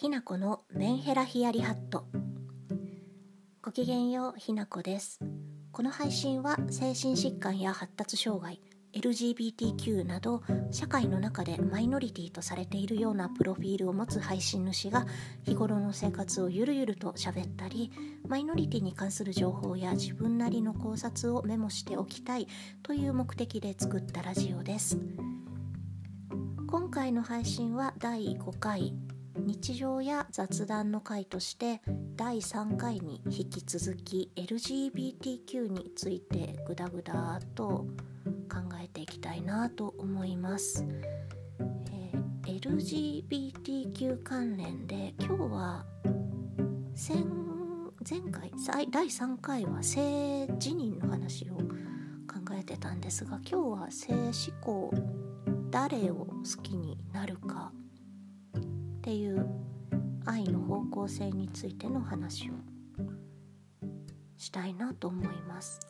ひなこのメンヘラヒヤリハット。ごきげんようひなこです。この配信は精神疾患や発達障害 LGBTQ など社会の中でマイノリティとされているようなプロフィールを持つ配信主が日頃の生活をゆるゆると喋ったりマイノリティに関する情報や自分なりの考察をメモしておきたいという目的で作ったラジオです。今回の配信は第5回日常や雑談の回として第3回に引き続き LGBTQ についてグダグダと考えていきたいなと思います、えー、LGBTQ 関連で今日は前前回第3回は性自認の話を考えてたんですが今日は性思考誰を好きになるかっていう愛の方向性についての話をしたいなと思います。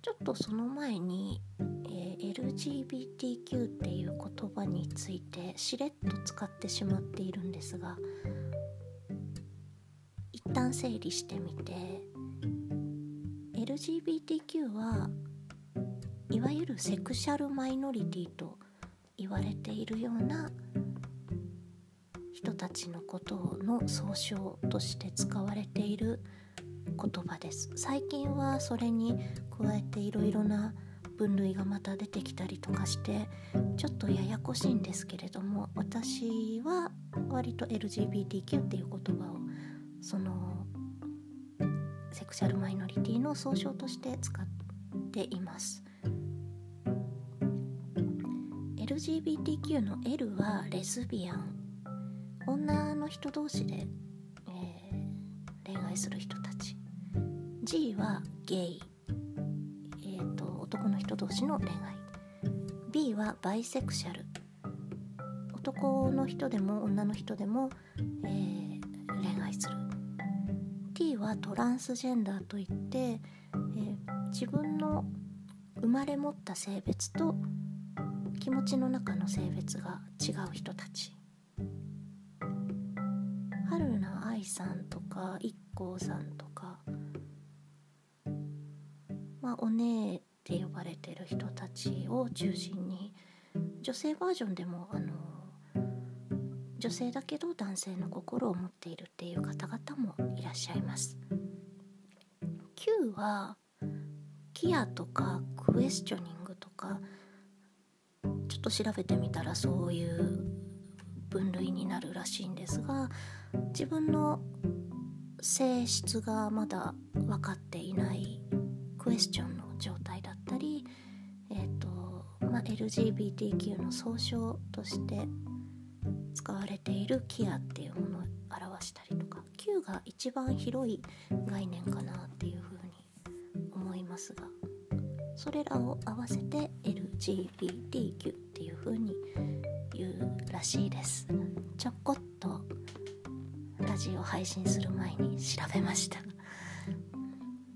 ちょっとその前に、えー、LGBTQ っていう言葉についてしれっと使ってしまっているんですが一旦整理してみて LGBTQ はいわゆるセクシャルマイノリティと言われているような人たちのことの総称として使われている言葉です。最近はそれに加えていろいろな分類がまた出てきたりとかしてちょっとややこしいんですけれども私は割と LGBTQ っていう言葉をそのセクシャルマイノリティの総称として使っています。LGBTQ の L はレズビアン。女の人同士で、えー、恋愛する人たち。G はゲイ、えーと、男の人同士の恋愛。B はバイセクシャル。男の人でも女の人でも、えー、恋愛する。T はトランスジェンダーといって、えー、自分の生まれ持った性別と気持ちの中の性別が違う人たち。春菜愛さんとか IKKO さんとかまあお姉って呼ばれてる人たちを中心に女性バージョンでもあの女性だけど男性の心を持っているっていう方々もいらっしゃいます。Q はキアとかクエスチョニングとかちょっと調べてみたらそういう分類になるらしいんですが自分の性質がまだ分かっていないクエスチョンの状態だったり、えーとまあ、LGBTQ の総称として使われているキアっていうものを表したりとか Q が一番広い概念かなっていうふうに思いますがそれらを合わせて LGBTQ っていうふうに言うらしいです。ちょこっとラジオ配信する前に調べました。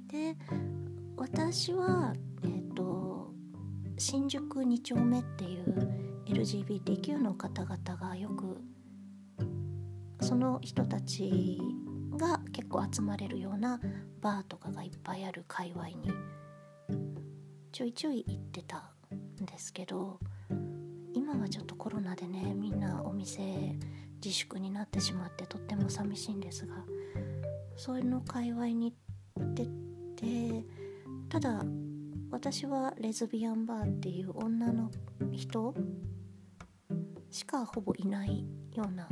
で私はえっ、ー、と新宿2丁目っていう LGBTQ の方々がよくその人たちが結構集まれるようなバーとかがいっぱいある界隈にちょいちょい行ってたんですけど今はちょっとコロナでねみんなお店自粛になってしまってとっても寂しいんですがそういうの界隈に行っててただ私はレズビアンバーっていう女の人しかほぼいないような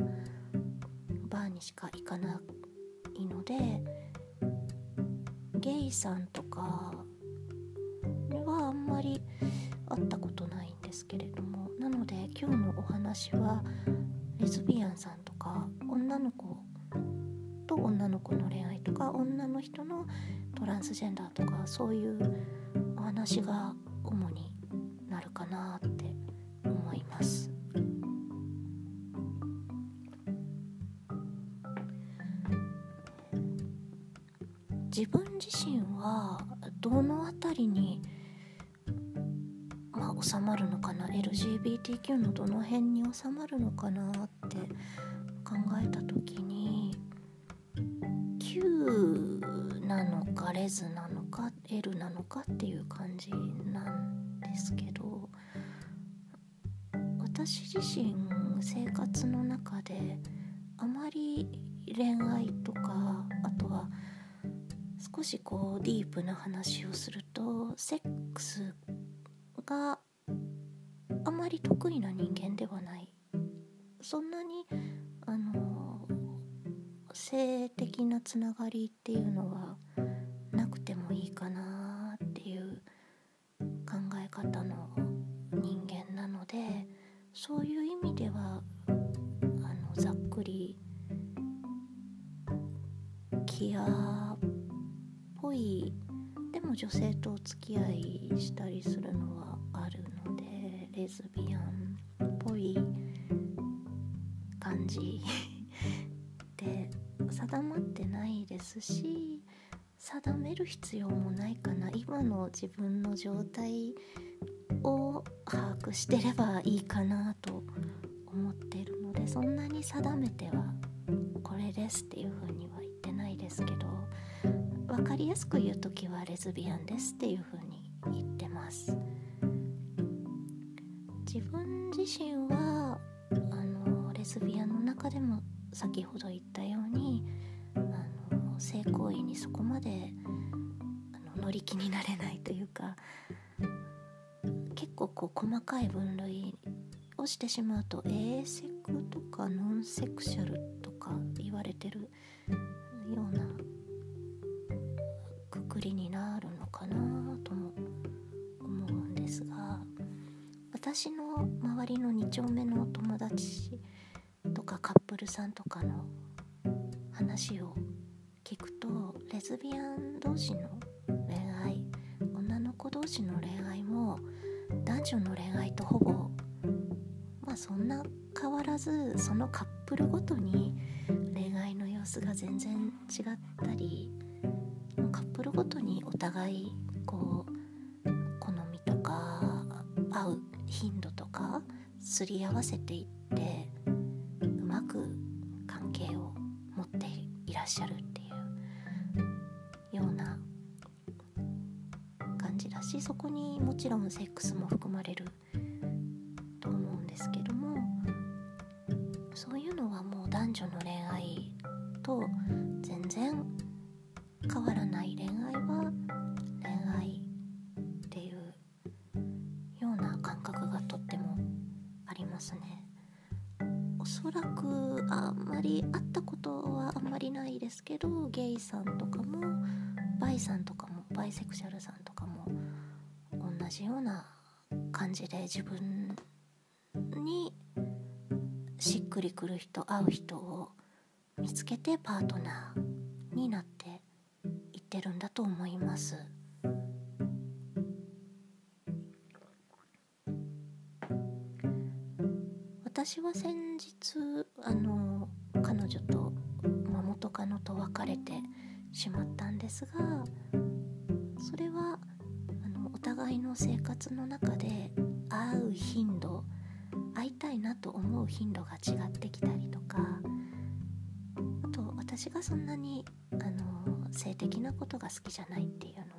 バーにしか行かないのでゲイさんとかはあんまり会ったことないんですけれどもなので今日のお話はレズビアンさんとか女の子と女の子の恋愛とか女の人のトランスジェンダーとかそういうお話が主になるかなって思います。自分自身はどの辺りに、収まるのかな？LGBTQ のどの辺に収まるのかなって考えた時に Q なのかレズなのか L なのかっていう感じなんですけど私自身生活の中であまり恋愛とかあとは少しこうディープな話をするとセックスがまり得意な人間ではない。そんなにあの性的なつながりっていうのはなくてもいいかなっていう考え方の人間なのでそういう意味ではあのざっくりキアっぽいでも女性とお付き合いしたりするのはレズビアンっぽい感じ。で定まってないですし定める必要もないかな。今の自分の状態を把握してればいいかなと思ってるのでそんなに定めてはこれですっていうふうには言ってないですけど分かりやすく言う時はレズビアンですっていうふうに言ってます。自分自身はあのレズビアンの中でも先ほど言ったようにあの性行為にそこまであの乗り気になれないというか結構こう細かい分類をしてしまうと A セクとかノンセクシャルとか言われてるのお友達とかカップルさんとかの話を聞くとレズビアン同士の恋愛女の子同士の恋愛も男女の恋愛とほぼまあそんな変わらずそのカップルごとに恋愛の様子が全然違ったりカップルごとにお互いこう好みとか会う頻度とかすり合わせていってうまく関係を持っていらっしゃるっていうような感じだしそこにもちろんセックスも含まれると思うんですけどもそういうのはもう男女の恋愛と全然変わらない恋りないですけどゲイさんとかもバイさんとかもバイセクシャルさんとかも同じような感じで自分にしっくりくる人会う人を見つけてパートナーになっていってるんだと思います。私は先日あの彼女と、元カノと別れてしまったんですがそれはあのお互いの生活の中で会う頻度会いたいなと思う頻度が違ってきたりとかあと私がそんなにあの性的なことが好きじゃないっていうのも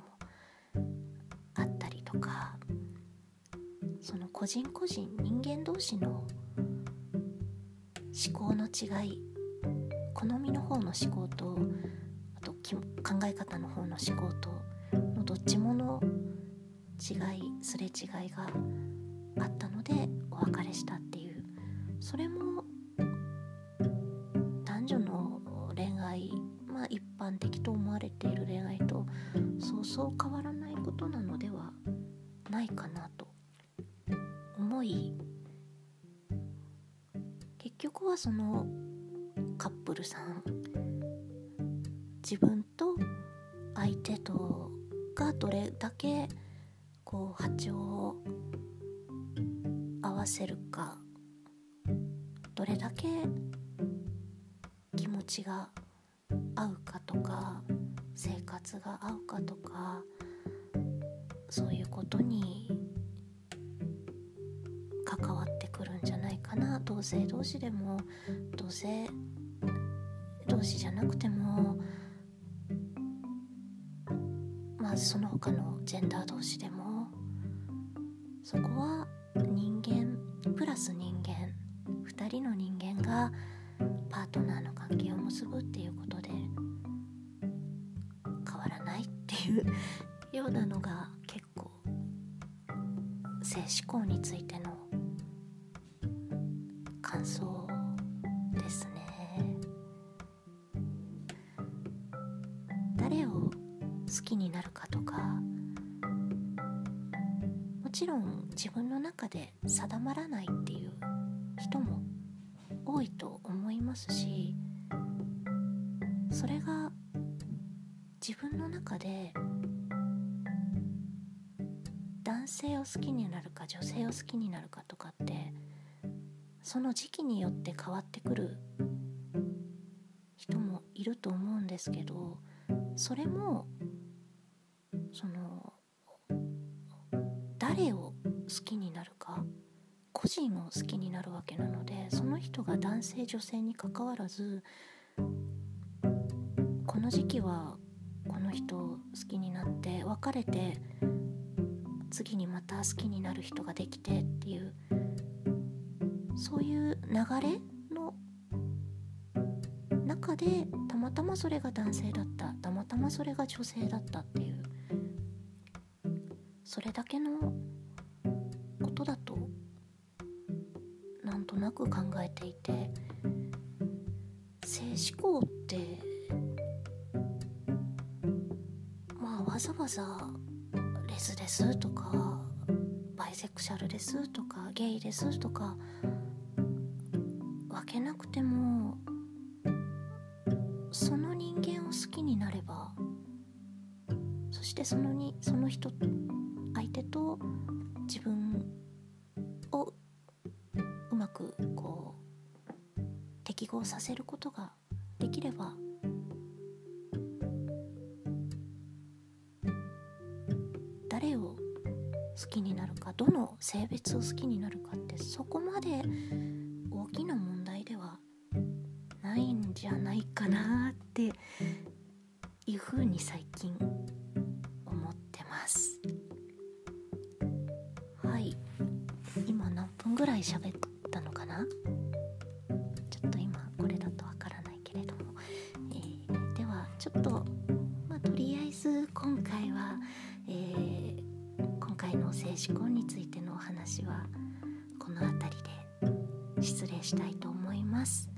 あったりとかその個人個人人間同士の思考の違い好みの方の思考とあと考え方の方の思考とのどっちもの違いすれ違いがあったのでお別れしたっていう。それも男女の恋愛まあ一般的と思われている恋愛とそうそう変わらないことなのではないかなと思い結局はそのカップルさん。自分と相手とがどれだけこう波長を合わせるかどれだけ気持ちが合うかとか生活が合うかとかそういうことに関わってくるんじゃないかな。同性同士でも同性じゃなくてもまあその他のジェンダー同士でもそこは人間プラス人間2人の人間がパートナーの関係を結ぶっていうことで変わらないっていう ようなのが結構性思考についての感想中で定まらないっていう人も多いと思いますしそれが自分の中で男性を好きになるか女性を好きになるかとかってその時期によって変わってくる人もいると思うんですけどそれもその誰を好きになるか個人を好きになるわけなのでその人が男性女性にかかわらずこの時期はこの人を好きになって別れて次にまた好きになる人ができてっていうそういう流れの中でたまたまそれが男性だったたまたまそれが女性だったっていうそれだけのなく考えていて性思考ってまあわざわざレズですとかバイセクシャルですとかゲイですとか分けなくてもその人間を好きになればそしてそのにその人相手と自分適合させることができれば誰を好きになるかどの性別を好きになるかってそこまで大きな問題ではないんじゃないかなっていうふうに最近思ってます。はい。今何分ぐらい喋っず今回は、えー今回の静止婚についてのお話はこの辺りで失礼したいと思います、